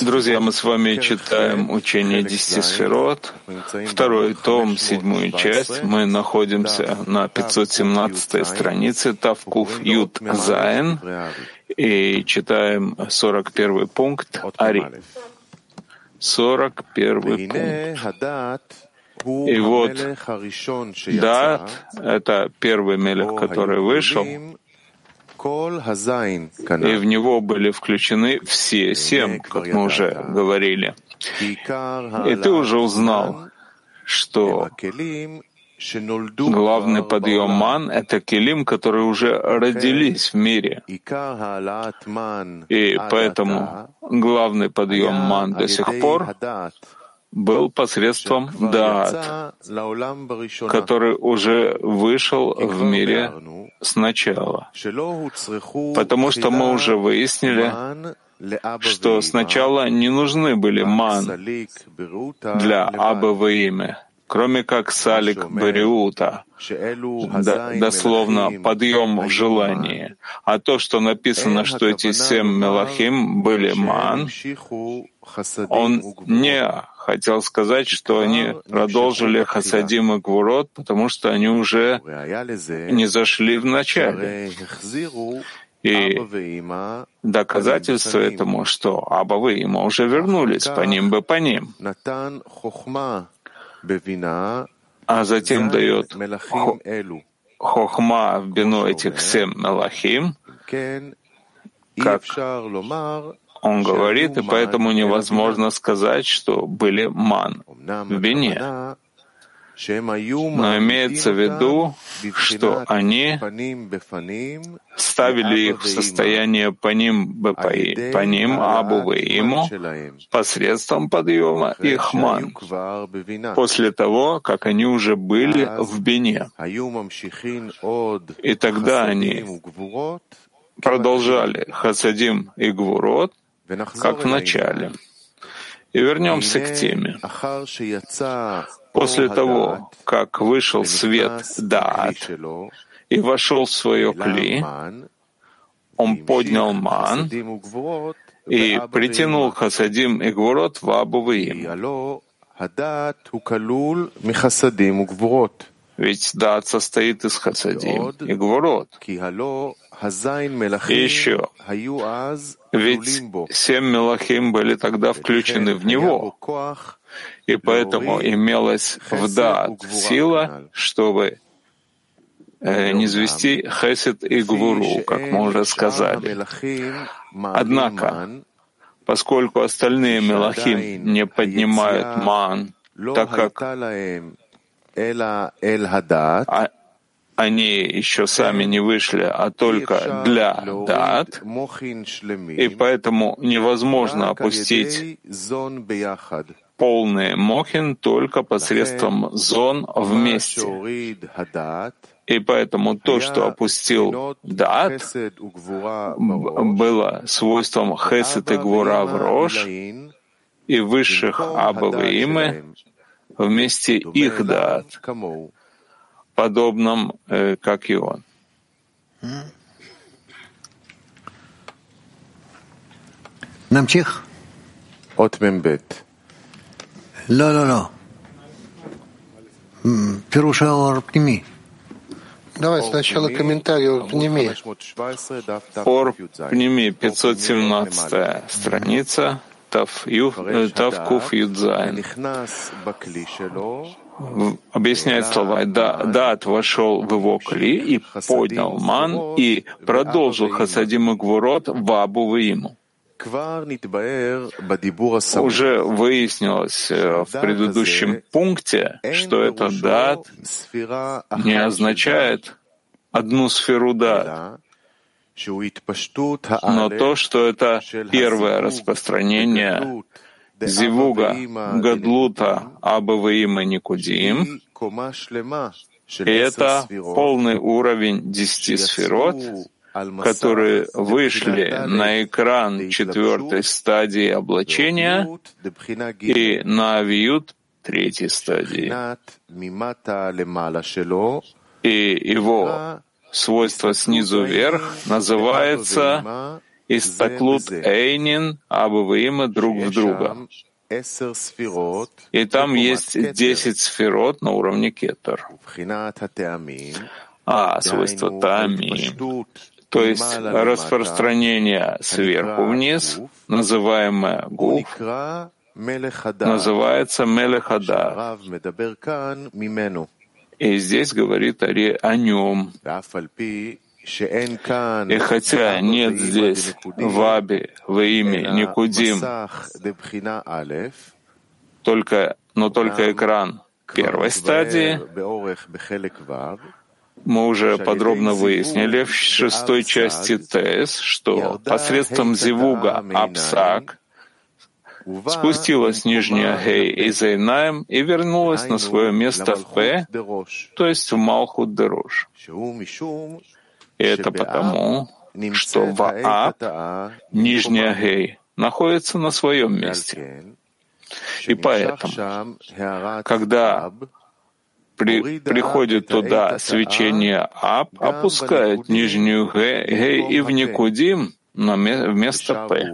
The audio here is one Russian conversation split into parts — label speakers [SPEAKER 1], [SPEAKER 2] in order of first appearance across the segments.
[SPEAKER 1] Друзья, мы с вами читаем учение десяти сферот, второй том, седьмую часть. Мы находимся на 517 странице. Тавкуф Ют Зайн. И читаем 41 пункт Ари. 41 пункт. И вот Дат — это первый мелех, который вышел, и в него были включены все семь, как мы уже говорили. И ты уже узнал, что главный подъем ман — это келим, которые уже родились в мире. И поэтому главный подъем ман до сих пор был посредством Даат, который уже вышел в мире сначала. Потому что мы уже выяснили, что сначала не нужны были ман для Абаваимы, кроме как салик Бариута, дословно подъем в желании. А то, что написано, что эти семь мелахим были ман, он не хотел сказать, что они продолжили Хасадим и Гвурот, потому что они уже не зашли в начале. И доказательство этому, что Абавы ему уже вернулись по ним бы по ним. А затем дает хохма в бину этих семь мелахим, как он говорит, и поэтому невозможно сказать, что были ман в бине. Но имеется в виду, что они ставили их в состояние по ним, по ним абу ему посредством подъема их ман, после того, как они уже были в бине. И тогда они продолжали хасадим и гвурот, как в начале. И вернемся к теме. После того, как вышел свет Даат и вошел в свое кли, он поднял ман и притянул Хасадим и Гвурот в Абуваим. Ведь Дат состоит из Хасадим и Гвурот. И еще, ведь семь Мелахим были тогда включены в него, и поэтому имелась в Дат сила, чтобы э, не звести Хесед и Гвуру, как мы уже сказали. Однако, поскольку остальные Мелахим не поднимают ман, так как они еще сами не вышли, а только для дат, и поэтому невозможно опустить полный мохин только посредством зон вместе. И поэтому то, что опустил дат, было свойством хесед и гвура в рож и высших абавы имы вместе их дат подобном, э, как и он.
[SPEAKER 2] נמשיך? אות מ"ב. לא, לא, לא. פירוש האור פנימי.
[SPEAKER 3] Давай сначала комментарий о Пнеми.
[SPEAKER 1] Ор Пнеми, 517 страница, Тав, ю, тав Куф Юдзайн объясняет слова «Да, Дат вошел в его кли и поднял ман и продолжил Хасадим и Гвурот в Абу ему». Уже выяснилось э, в предыдущем пункте, что это дат не означает одну сферу дат, но то, что это первое распространение Зивуга, Гадлута, Абаваима, Никудим, и это полный уровень десяти сферот, которые вышли на экран четвертой стадии облачения и на авиют третьей стадии. И его свойство снизу вверх называется Истаклут Эйнин, Аба друг в друга. И там есть десять сферот на уровне кетер. А, свойство тами, то есть распространение сверху вниз, называемое гуф, называется Мелехада. И здесь говорит Ари о нем. И хотя нет здесь в Абе, в имя Никудим, только, но только экран первой стадии, мы уже подробно выяснили в шестой части ТС, что посредством зивуга Апсак спустилась нижняя Гей из Эйнаем и вернулась на свое место в П, то есть в Малхут Дерош. И это потому, что в А нижняя Гей находится на своем месте. И поэтому, когда при, приходит туда свечение Аб, опускает нижнюю Гей и в Никудим вместо П.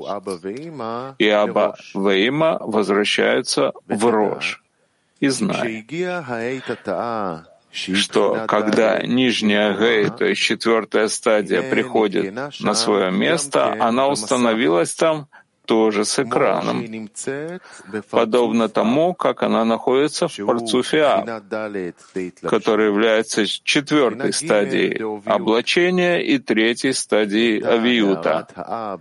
[SPEAKER 1] И Аба Вейма возвращаются в Рож. И знай, что когда нижняя Гей, то есть четвертая стадия, приходит на свое место, она установилась там тоже с экраном, подобно тому, как она находится в парцуфе А, который является четвертой стадией облачения и третьей стадией авиута,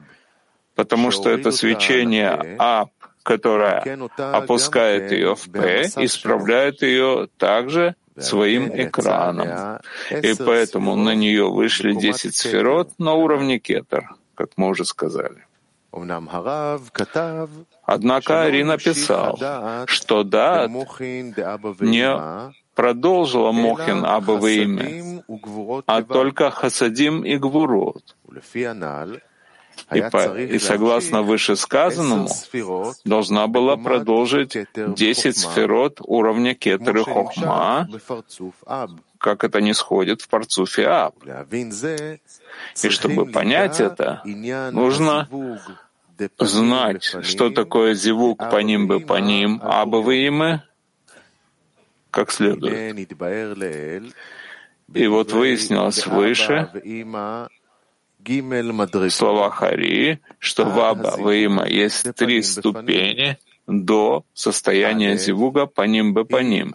[SPEAKER 1] потому что это свечение А, которое опускает ее в П, исправляет ее также своим экраном. И поэтому на нее вышли 10 сферот на уровне кетер, как мы уже сказали. Однако Ари написал, что да, не продолжила Мохин Абава имя, а только Хасадим и Гвурот. И, по, и согласно вышесказанному, должна была продолжить 10 сферот уровня Кетер Хохма, как это не сходит в парцуфе Аб. И чтобы понять это, нужно знать, что такое зивук по ним бы по ним, абавы как следует. И вот выяснилось выше, в словах Хари, что в Аба Ваима есть три ступени до состояния зивуга по ним бы по ним.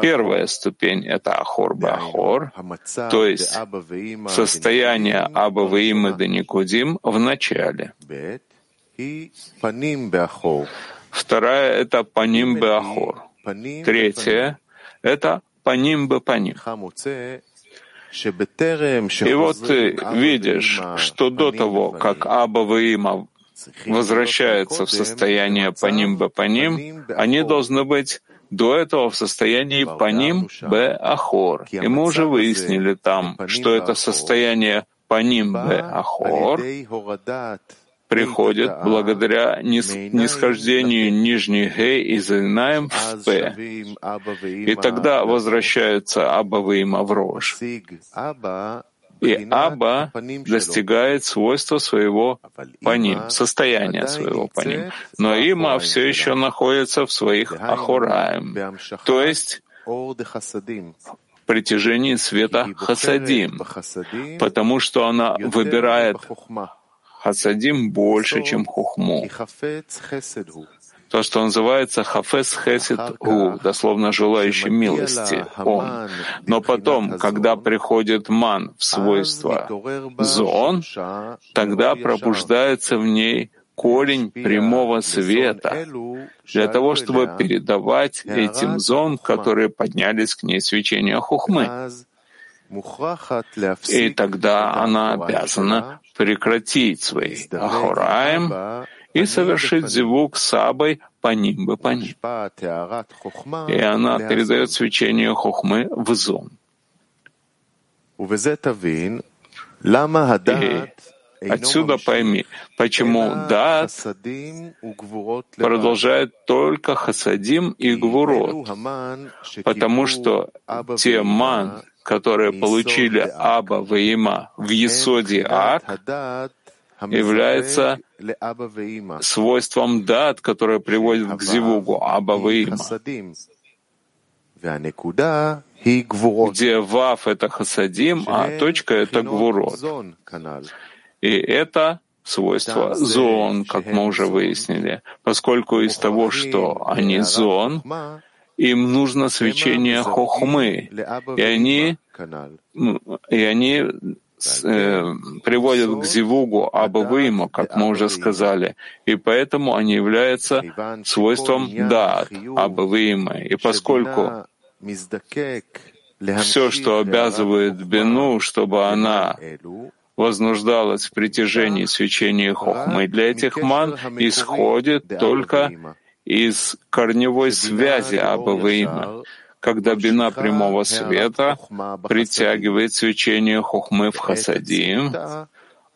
[SPEAKER 1] Первая ступень — это ахор бы ахор, то есть состояние Аба Ваима до Никудим в начале. Вторая — это паним бы ахор. Третья — это паним бы паним. И вот ты видишь, что до того, как Аба Ваима возвращаются в состояние по ним б по ним, они должны быть до этого в состоянии по ним б ахор. И мы уже выяснили там, что это состояние по ним б ахор приходит благодаря нисхождению нижней Г из Инаем в П. И тогда возвращается Абавыима в Рож. И Аба достигает свойства своего паним, состояния своего паним. Но Има все еще находится в своих ахураем, то есть притяжении света хасадим, потому что она выбирает хасадим больше, чем хухму. То, что называется хафес хесед гу, дословно желающий милости, он. Но потом, когда приходит ман в свойство зон, тогда пробуждается в ней корень прямого света для того, чтобы передавать этим зон, которые поднялись к ней свечению хухмы. И тогда она обязана прекратить свои ахураем и совершить зивук сабой по ним бы по ним. И она передает свечение хухмы в зон. И отсюда пойми, почему дат продолжает только хасадим и гвурот, потому что те ман, которые получили Аба Ваима в Есоде Ак, является свойством дат, которое приводит к зивугу Абаваима, где вав — это хасадим, а точка — это гвурот. И это свойство зон, как мы уже выяснили, поскольку из того, что они зон, им нужно свечение хохмы, и они, и они э, приводят к зивугу абавыма, как мы уже сказали, и поэтому они являются свойством дат абавыма. И поскольку все, что обязывает бину, чтобы она вознуждалась в притяжении свечения хохмы для этих ман, исходит только из корневой связи Абаваима, когда бина прямого света притягивает свечение хохмы в хасадим,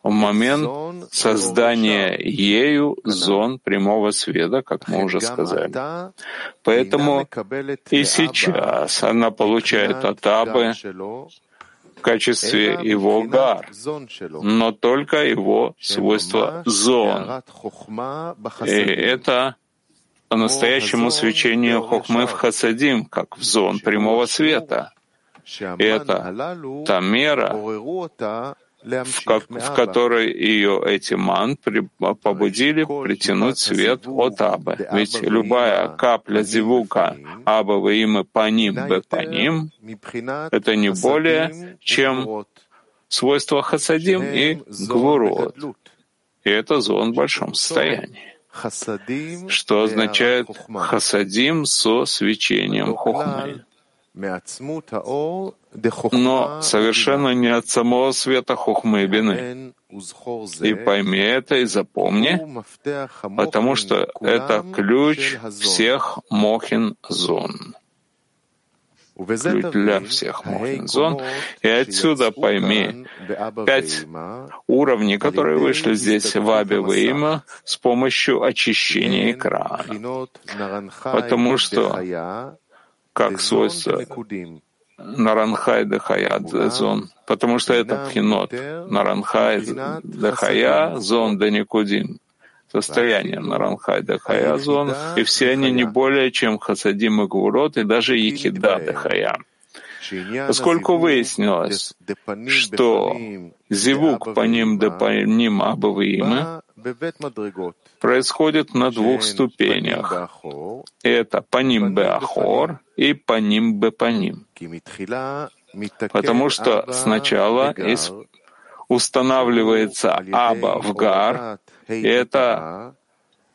[SPEAKER 1] в момент создания ею зон прямого света, как мы уже сказали. Поэтому и сейчас она получает от Абы в качестве его гар, но только его свойство зон. И это по-настоящему свечению хохмы в хасадим, как в зон прямого света. Это та мера, в, как, в которой ее эти ман побудили притянуть свет от Абы. Ведь любая капля зивука Аба во имя по ним, б по ним, это не более, чем свойство хасадим и гвурот. И это зон в большом состоянии что означает хасадим со свечением хохмы. Но совершенно не от самого света хохмы и бины. И пойми это и запомни, потому что это ключ всех мохин зон ключ для всех мохинзон. И отсюда пойми пять уровней, которые вышли здесь в Абе Вейма с помощью очищения экрана. Потому что, как свойство Наранхай Дахая зон, потому что это пхинот. Наранхай Дахая зон Даникудим состояние Наранхай Дахая зон, и все они не более чем Хасадим и Гвурот, и даже Ехида Дахая. Поскольку выяснилось, что зивук по ним да по ним Абавиимы происходит на двух ступенях. Это по ним Беахор и по ним Бепаним. Потому что сначала устанавливается Аба в Гар, и это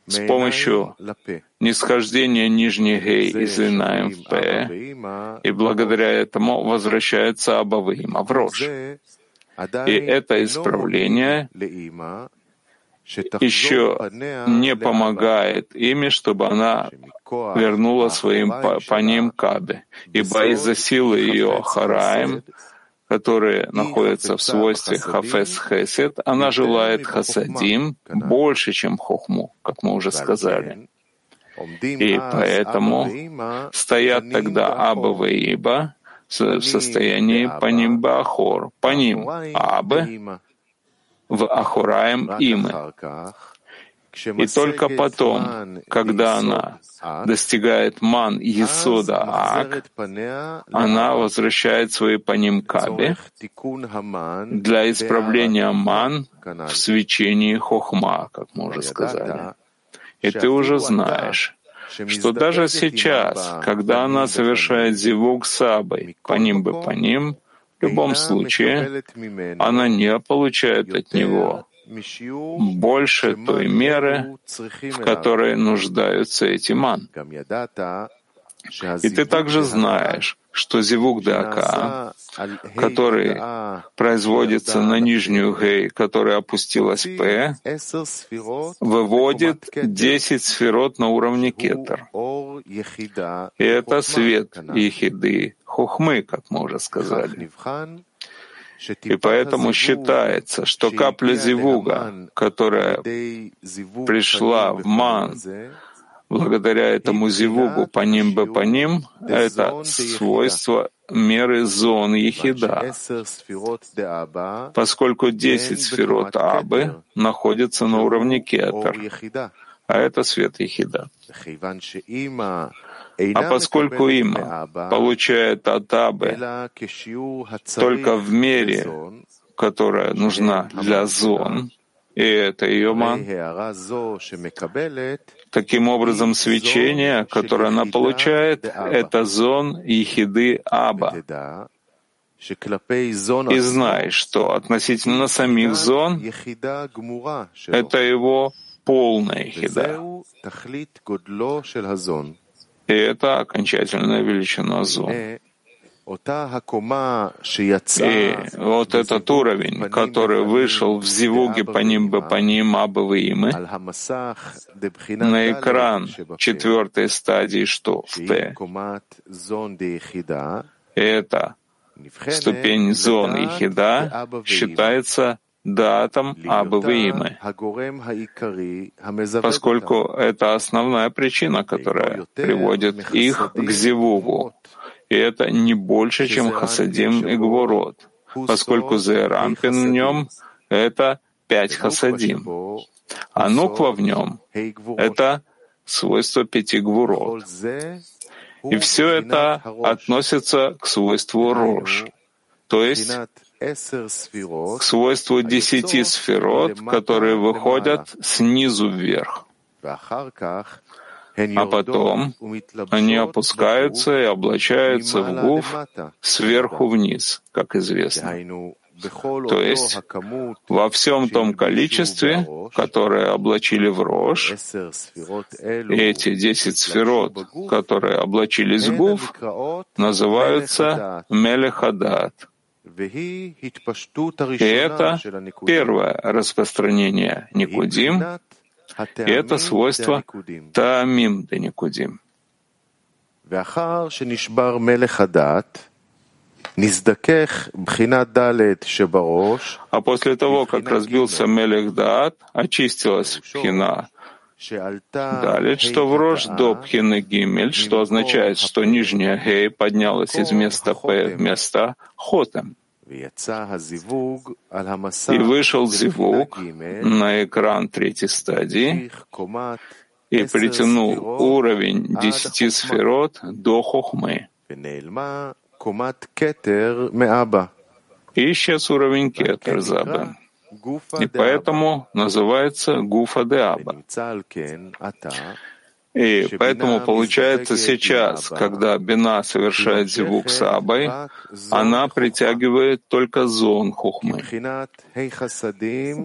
[SPEAKER 1] с помощью нисхождения нижней гей из Инаем в П, и благодаря этому возвращается Абавима в рожь. И это исправление еще не помогает ими, чтобы она вернула своим по ним Кабе, ибо из-за силы ее Хараем которые находятся в свойстве хафес хесед, она желает хасадим больше, чем хохму, как мы уже сказали. И поэтому стоят тогда Аба и Иба в состоянии Панимба Ахор, Паним Абы в Ахураем Имы. И только потом, когда она достигает ман Есода Ак, она возвращает свои по ним каби для исправления ман в свечении хохма, как мы уже сказали. И ты уже знаешь, что даже сейчас, когда она совершает зивук сабой, по ним бы по ним, в любом случае, она не получает от него больше той меры, в которой нуждаются эти ман. И ты также знаешь, что зивук дака, который производится на нижнюю гей, которая опустилась п, выводит 10 сферот на уровне кетер. И это свет ехиды, хухмы, как мы уже сказали. И поэтому считается, что капля зивуга, которая пришла в ман, благодаря этому зивугу по ним бы по ним, это свойство меры зон Ехида, поскольку десять сферот Абы находятся на уровне Кетер, а это свет Ехида. А поскольку Има получает от Абы только в мере, которая нужна для зон, и это ее ман, таким образом свечение, которое она получает, это зон Ехиды Аба. И знай, что относительно самих зон это его полная ехида. И это окончательная величина зон. И вот этот уровень, который вышел в Зивуге по ним бы по ним Абавыимы, на экран четвертой стадии, что в Т, это ступень зон Ихида считается датам Абавыимы, поскольку это основная причина, которая приводит их к Зивугу. И это не больше, чем Хасадим и Гворот, поскольку Зерампин в нем — это пять Хасадим, а Нуква в нем — это свойство пяти Гворот. И все это относится к свойству Рож, то есть к свойству десяти сферот, которые выходят снизу вверх. А потом они опускаются и облачаются в гуф сверху вниз, как известно. То есть во всем том количестве, которое облачили в рожь, эти десять сферот, которые облачились в гуф, называются мелехадат. И это первое распространение Никудим, и это свойство Таамим де Никудим. А после того, как разбился Мелех Даат, очистилась Пхина Далее, что в рожь до Пхины Гимель, что означает, что нижняя Гей поднялась из места П в место Хотем. И вышел зивук на экран третьей стадии и притянул уровень десяти сферот до хохмы. И исчез уровень кетер забы. И поэтому называется гуфа де аба. И поэтому получается сейчас, когда Бина совершает зивук с Абой, она притягивает только зон хухмы.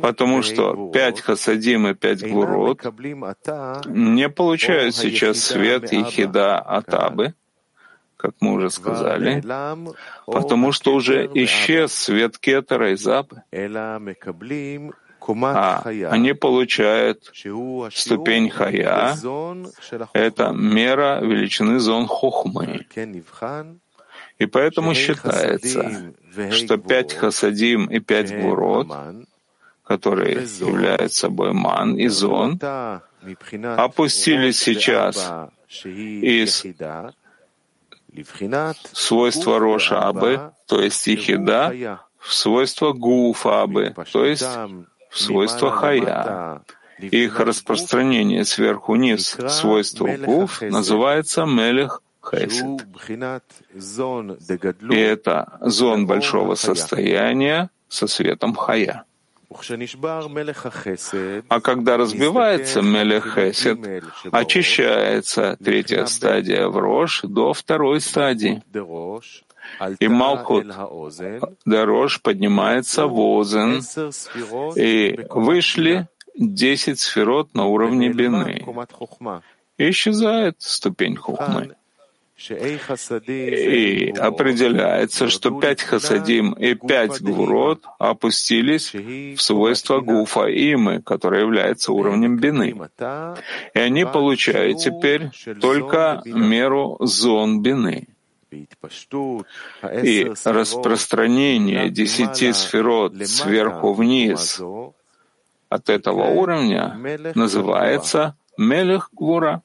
[SPEAKER 1] Потому что пять хасадим и пять гурот не получают сейчас свет и хида от Абы, как мы уже сказали, потому что уже исчез свет кетера из Абы а они получают ступень хая, это мера величины зон хохмы. И поэтому считается, что пять хасадим и пять гурот, которые являются собой ман и зон, опустились сейчас из свойства Роша Абы, то есть Ихида, в свойство Гуфа Абы, то есть в свойства хая. Их распространение сверху вниз свойство гуф называется мелех хесед. И это зон большого состояния со светом хая. А когда разбивается Мелех Хесед, очищается третья стадия в Рош до второй стадии. И Малхут Дорож поднимается в Озен, и вышли десять сферот на уровне Бины. И исчезает ступень Хухмы. И определяется, что пять хасадим и пять гурот опустились в свойства гуфа имы, которое является уровнем бины. И они получают теперь только меру зон бины. И распространение десяти сферот сверху вниз от этого уровня называется Мелех Гвура.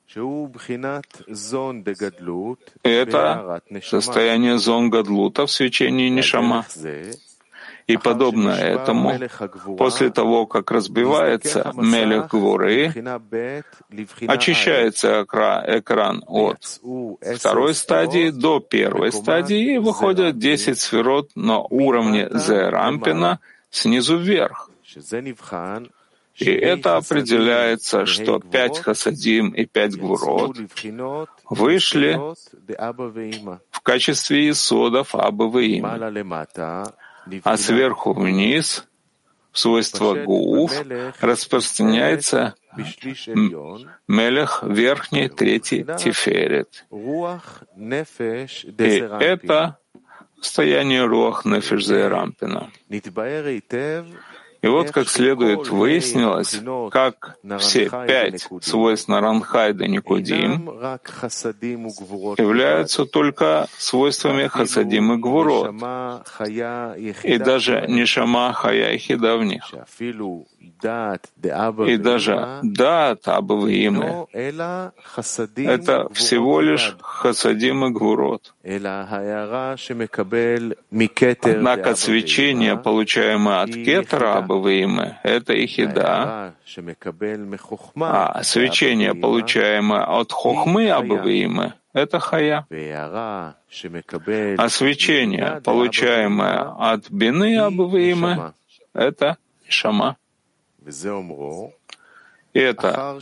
[SPEAKER 1] Это состояние зон Гадлута в свечении Нишама. И подобно этому, после того, как разбивается Мелех Гвуры, очищается экран от второй стадии до первой стадии и выходят 10 сферот на уровне Зерампина снизу вверх. И это определяется, что пять хасадим и пять гвурот вышли в качестве исодов Абавы а сверху вниз свойство гууф распространяется Мелех верхний, третий Тиферет. И это состояние Руах Нефеш Рампина. И вот как следует выяснилось, как все пять свойств Наранхайда Никудим являются только свойствами Хасадим и Гвурот, и даже Нишама Хая Хида в них. И даже Дат Абавиимы — это всего лишь Хасадим и Гвурот. Однако свечение, получаемое от Кетра Абавиимы, это Ихида, а свечение, получаемое от Хохмы Абавиимы, это хая. А свечение, получаемое от бины Абавиимы, это шама. Это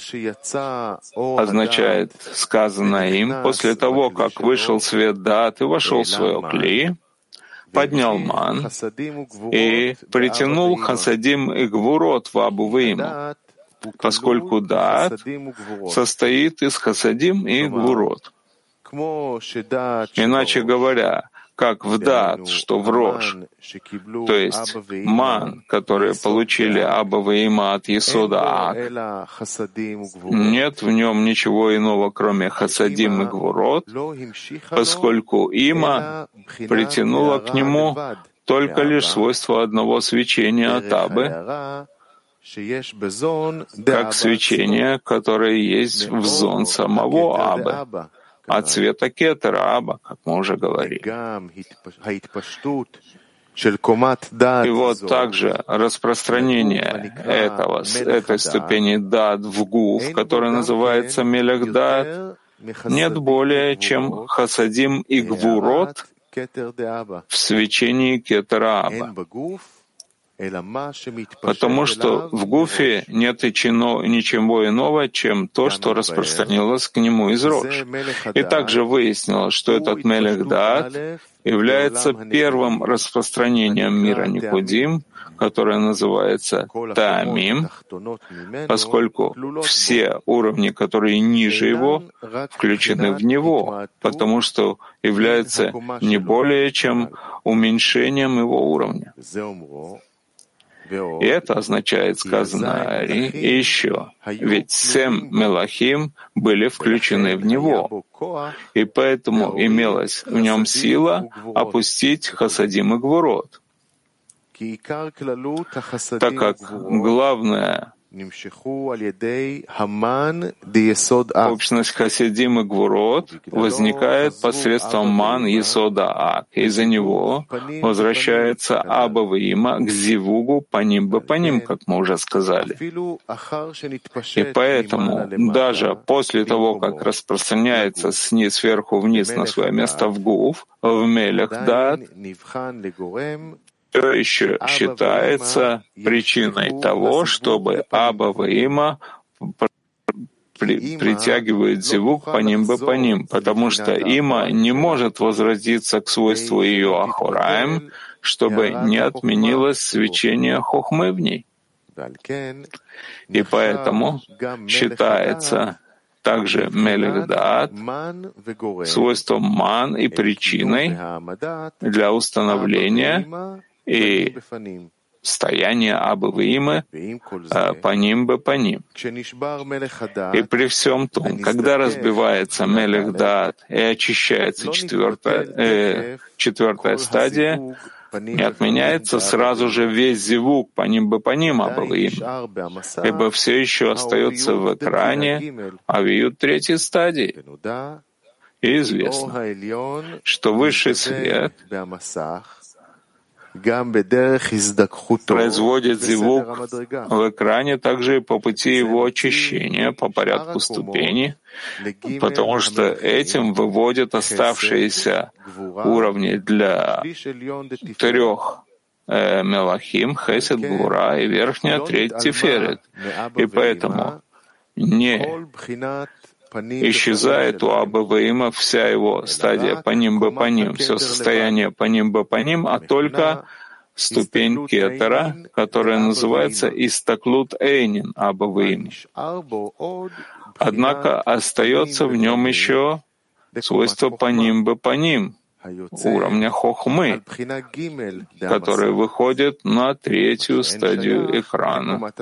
[SPEAKER 1] означает, сказанное им, после того, как вышел свет дат и вошел в свое кли, поднял ман и притянул хасадим и гвурот в Абувейму, поскольку дат состоит из хасадим и гвурот. Иначе говоря, как в дат, что в рож, то есть ман, которые получили Абава Има от Есода Ак, нет в нем ничего иного, кроме Хасадим и Гвурот, поскольку Има притянула к нему только лишь свойство одного свечения от Абы, как свечение, которое есть в зон самого Абы от цвета кетера, аба, как мы уже говорили. И вот также распространение этого, этой ступени дад в гуф, которая называется мелех дад, нет более, чем хасадим и гвурот в свечении кетера аба потому что в Гуфе нет ничего иного, чем то, что распространилось к нему из Рож. И также выяснилось, что этот Мелех Даат является первым распространением мира Никудим, которое называется Таамим, поскольку все уровни, которые ниже его, включены в него, потому что является не более чем уменьшением его уровня. И это означает сказано Ари и еще, ведь Сем Мелахим были включены в него, и поэтому имелась в нем сила опустить Хасадим и Гвурот. Так как главное Общность Хасидим и Гвурот возникает посредством ман Есода Ак. Из-за него возвращается Аба Има к Зивугу по ним бы по ним, как мы уже сказали. И поэтому даже после того, как распространяется снизу сверху вниз на свое место в Гуф, в Мелях Дат, все еще считается причиной того, чтобы Аба Ваима при, притягивает зевук по ним бы по ним, потому что има не может возвратиться к свойству ее ахураем, чтобы не отменилось свечение хохмы в ней. И поэтому считается также Мелехдат свойством ман и причиной для установления и стояние Абы а, по ним бы по ним. И при всем том, когда разбивается Мелехдат и очищается четвертая, э, четвертая стадия, не отменяется сразу же весь зивук по ним бы по ним абавим, ибо все еще остается в экране авиют третьей стадии. И известно, что высший свет производит зивук в экране также по пути его очищения, по порядку ступени, потому что этим выводят оставшиеся уровни для трех э, Мелахим, Хесед, Гура и верхняя треть Тиферет. И поэтому не исчезает у Абаваима вся его стадия. По ним бы по ним, все состояние по ним бы по ним, а только ступень кетера, которая называется Истаклут Эйнин Абаваим. Однако остается в нем еще свойство по ним бы по ним, уровня хохмы, который выходит на третью стадию экрана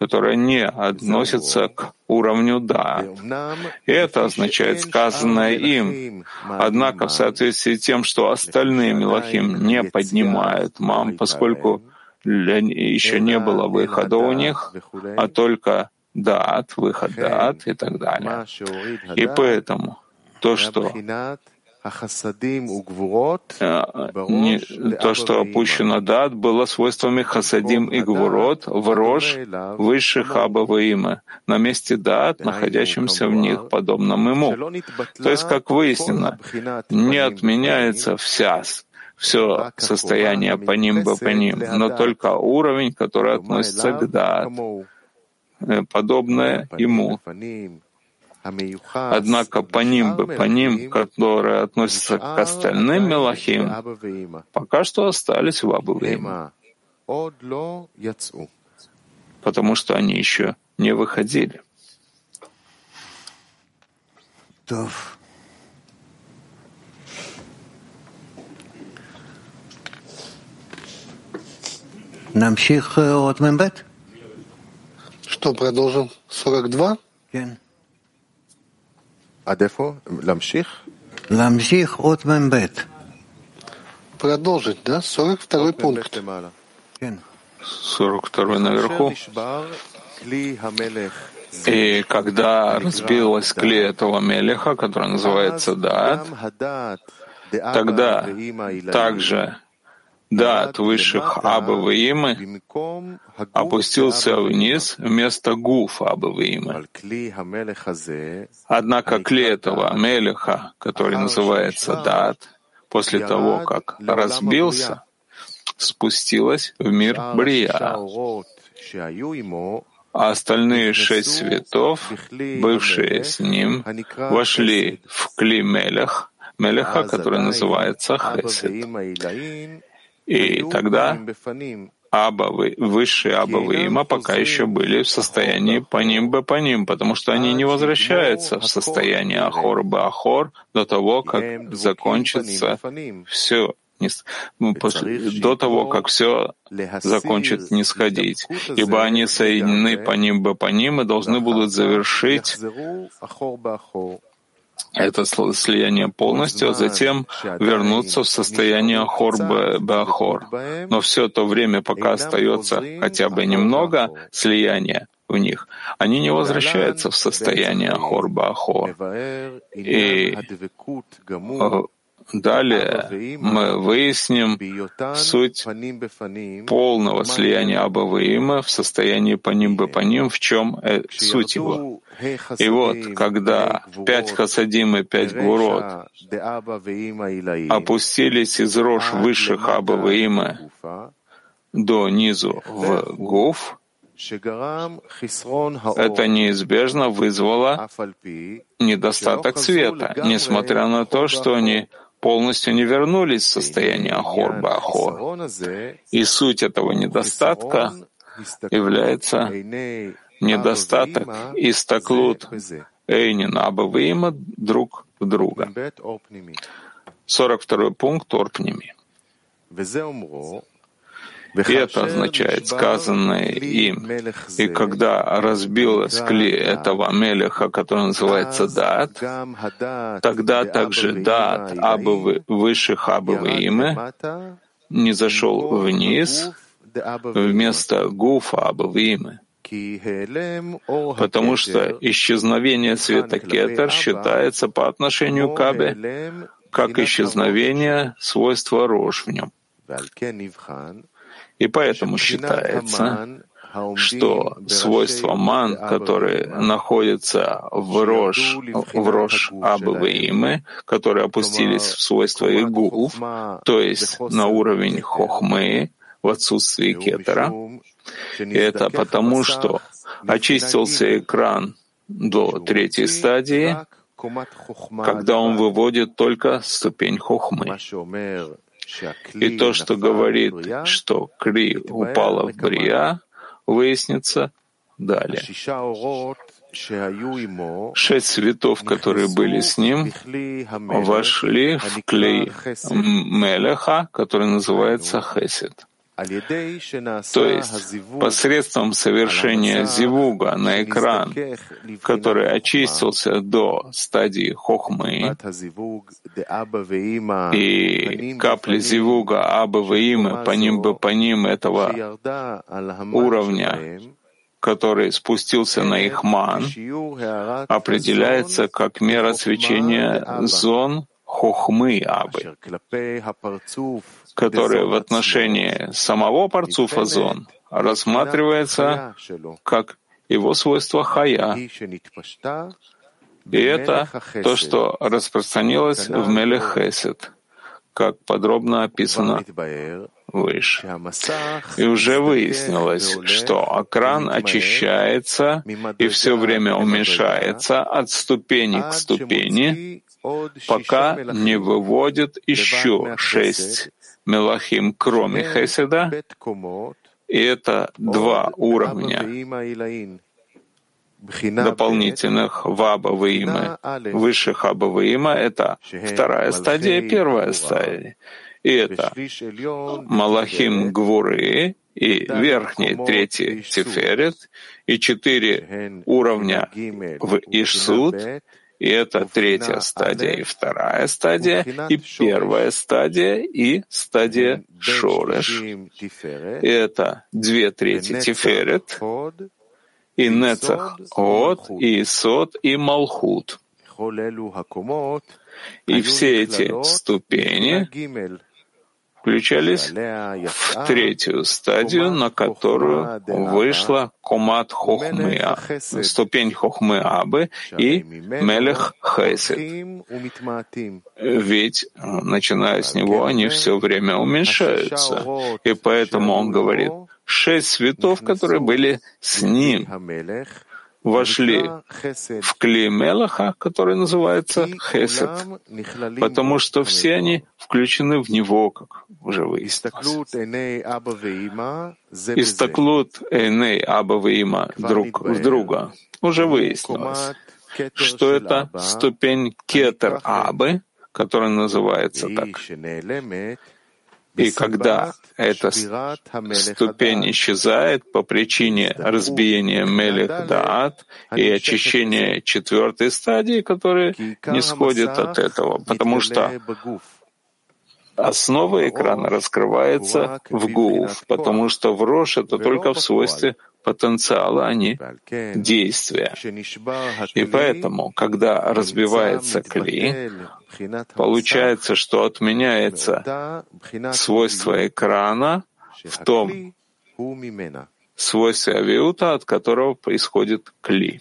[SPEAKER 1] которая не относится к уровню «да». И это означает сказанное им. Однако в соответствии с тем, что остальные Милахим не поднимают мам, поскольку еще не было выхода у них, а только дат, выход дат и так далее. И поэтому то, что то, что опущено дат, было свойствами хасадим и гвурот в рож высших абаваима, на месте дат, находящимся в них, подобном ему. То есть, как выяснено, не отменяется вся все состояние по ним бы по ним, но только уровень, который относится к дат, э, подобное ему. Однако по ним бы, по ним, которые относятся к остальным Мелахим, пока что остались в Абувим, потому что они еще не выходили.
[SPEAKER 3] Что, продолжим? 42?
[SPEAKER 2] כן. Ламсих от мембет.
[SPEAKER 3] Продолжить, да? 42 пункт.
[SPEAKER 1] 42 наверху. И когда разбилась клей этого мелеха, который называется дат, тогда также Дат высших Абаваимы опустился вниз вместо Гуф Абаваимы. Однако кли этого Мелеха, который называется Дат, после того, как разбился, спустилась в мир Брия, а остальные шесть светов, бывшие с ним, вошли в Кли Мелех, Мелеха, который называется Хесед. И тогда абавы, высшие абавы има пока еще были в состоянии по ним бы по ним, потому что они не возвращаются в состояние ахор бы ахор до того, как закончится все ну, до того, как все закончит не сходить, ибо они соединены по ним бы по ним и должны будут завершить это слияние полностью, а затем вернуться в состояние хор-бахор. Но все то время, пока остается хотя бы немного слияния в них, они не возвращаются в состояние хор-бахор. И Далее мы выясним суть полного слияния Абаваима в состоянии по ним бы по ним, в чем э, суть его. И вот, когда пять хасадим и пять гурот опустились из рож высших Абаваима до низу в Гуф, это неизбежно вызвало недостаток света, несмотря на то, что они полностью не вернулись в состояние Ахор-Бахор. И суть этого недостатка является недостаток истаклут Эйнин Абавима друг в друга. 42 пункт Орпними. И это означает сказанное им. И когда разбилась кли этого Мелеха, который называется Дат, тогда также Дат Абы высших Абы имя не зашел вниз вместо Гуфа Абы имя. Потому что исчезновение света Кетер считается по отношению к Абе как исчезновение свойства рожь в нем. И поэтому считается, что свойства ман, которые находятся в рожь, в рожь Абы которые опустились в свойства Игулов, то есть на уровень Хохмы в отсутствии кетера, и это потому, что очистился экран до третьей стадии, когда он выводит только ступень хохмы. И то, что говорит, что Кри упала в Брия, выяснится далее. Шесть цветов, которые были с ним, вошли в клей Мелеха, который называется Хесед. То есть посредством совершения зивуга на экран, который очистился до стадии хохмы, и капли зивуга Аба Ваимы по ним бы по ним этого уровня, который спустился на их ман, определяется как мера свечения зон хохмы Абы которое в отношении самого парцуфа зон рассматривается как его свойство хая. И это то, что распространилось в Мелех Хесед, как подробно описано выше. И уже выяснилось, что экран очищается и все время уменьшается от ступени к ступени, пока не выводит еще шесть Мелахим, кроме Хеседа, и это два уровня дополнительных в Абаваима, высших Абаваима, это вторая стадия первая стадия. И это Малахим Гвуры и верхний третий Тиферет, и четыре уровня в Ишсуд, и это третья стадия и вторая стадия, и первая стадия и стадия Шореш. Это две трети Тиферет, и Нецах От, и Исот, и Малхут. И все эти ступени включались в третью стадию, на которую вышла Комат Хохмы, ступень Хохмы Абы и Мелех Хесед. Ведь, начиная с него, они все время уменьшаются. И поэтому он говорит, шесть светов, которые были с ним, вошли в клей Мелаха, который называется Хесед, потому что все они включены в него, как уже выяснилось. Истаклут Эйней Аба Ваима друг в друга. Уже выяснилось, что это? Ступень Кетер Абы, которая называется так. И когда эта ступень исчезает по причине разбиения Мелех Даат и очищения четвертой стадии, которая не сходит от этого, потому что основа экрана раскрывается в Гуф, потому что в Рош это только в свойстве потенциала, а не действия. И поэтому, когда разбивается кли, получается, что отменяется свойство экрана в том свойстве авиута, от которого происходит кли.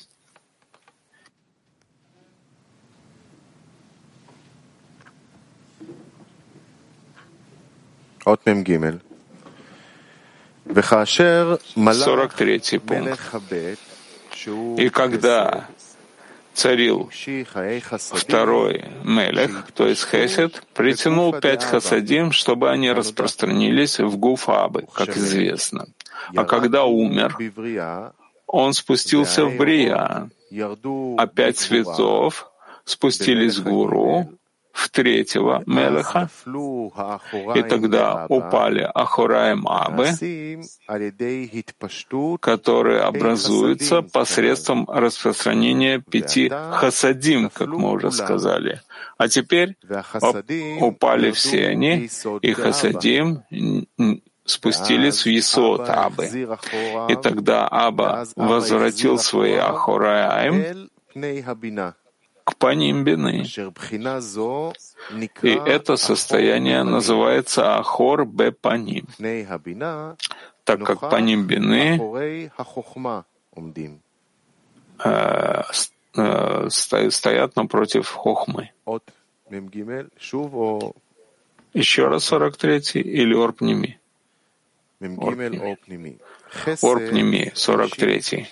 [SPEAKER 4] От Мем 43 пункт.
[SPEAKER 1] И когда царил второй Мелех, то есть Хесед, притянул пять хасадим, чтобы они распространились в Гуфабы, как известно. А когда умер, он спустился в Брия, а пять цветов спустились в Гуру, в третьего Мелеха, и тогда упали Ахураем Абы, которые образуются посредством распространения пяти хасадим, как мы уже сказали. А теперь упали все они, и хасадим спустились в Есот Абы. И тогда Аба возвратил свои Ахураем к паним бины. И это состояние называется Ахор Бе Паним, так как паним бины э, э, стоят напротив хохмы. Еще раз 43 или Орпними? Орпними. Орпними, 43.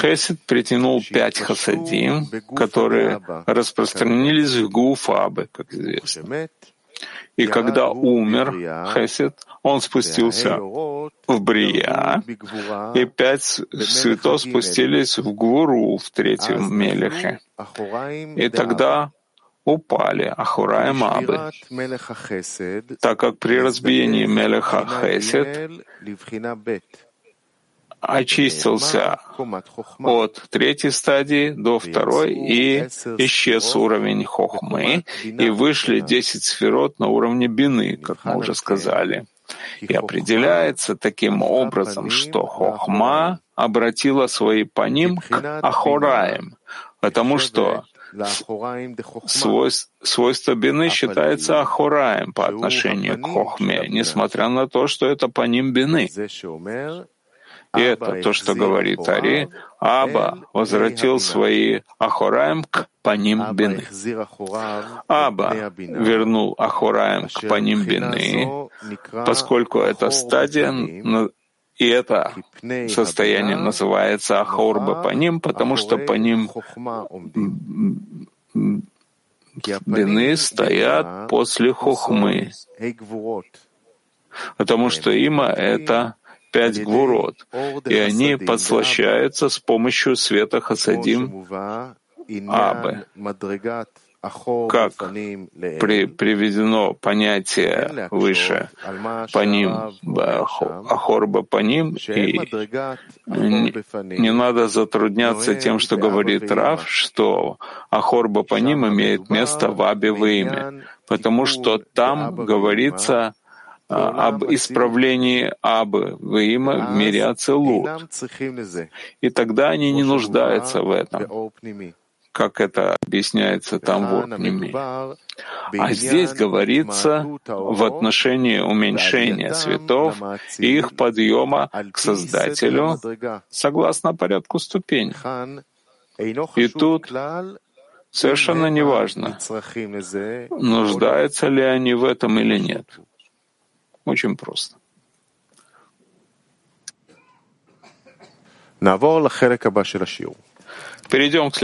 [SPEAKER 1] Хесед притянул пять хасадим, которые распространились в Гуфабы, как известно. И когда умер Хесед, он спустился в Брия, и пять святов спустились в Гвуру в третьем Мелехе. И тогда упали Ахураем Абы, так как при разбиении Мелеха Хесед очистился от третьей стадии до второй и исчез уровень хохмы, и вышли десять сферот на уровне бины, как мы уже сказали. И определяется таким образом, что хохма обратила свои по ним к Ахураем, потому что свойство бины считается ахураем по отношению к хохме, несмотря на то, что это по ним бины. И это то, что говорит Ари, Аба возвратил свои Ахураем к паним бины. Аба вернул Ахураем к паним бины, поскольку эта стадия и это состояние называется ахорба по ним, потому что по ним бины стоят после хохмы, потому что има — это пять гвурот, и они подслащаются с помощью света хасадим Абы как при, приведено понятие выше. По ним, ахорба по ним, и не, не надо затрудняться тем, что говорит Рав, что ахорба по ним имеет место в Абе в имя, потому что там говорится а, об исправлении Абы в имя в мире Ацелут. И тогда они не нуждаются в этом как это объясняется там в Урпниме. А здесь говорится в отношении уменьшения цветов и их подъема к Создателю согласно порядку ступеней. И тут совершенно неважно, нуждаются ли они в этом или нет. Очень просто. Перейдем к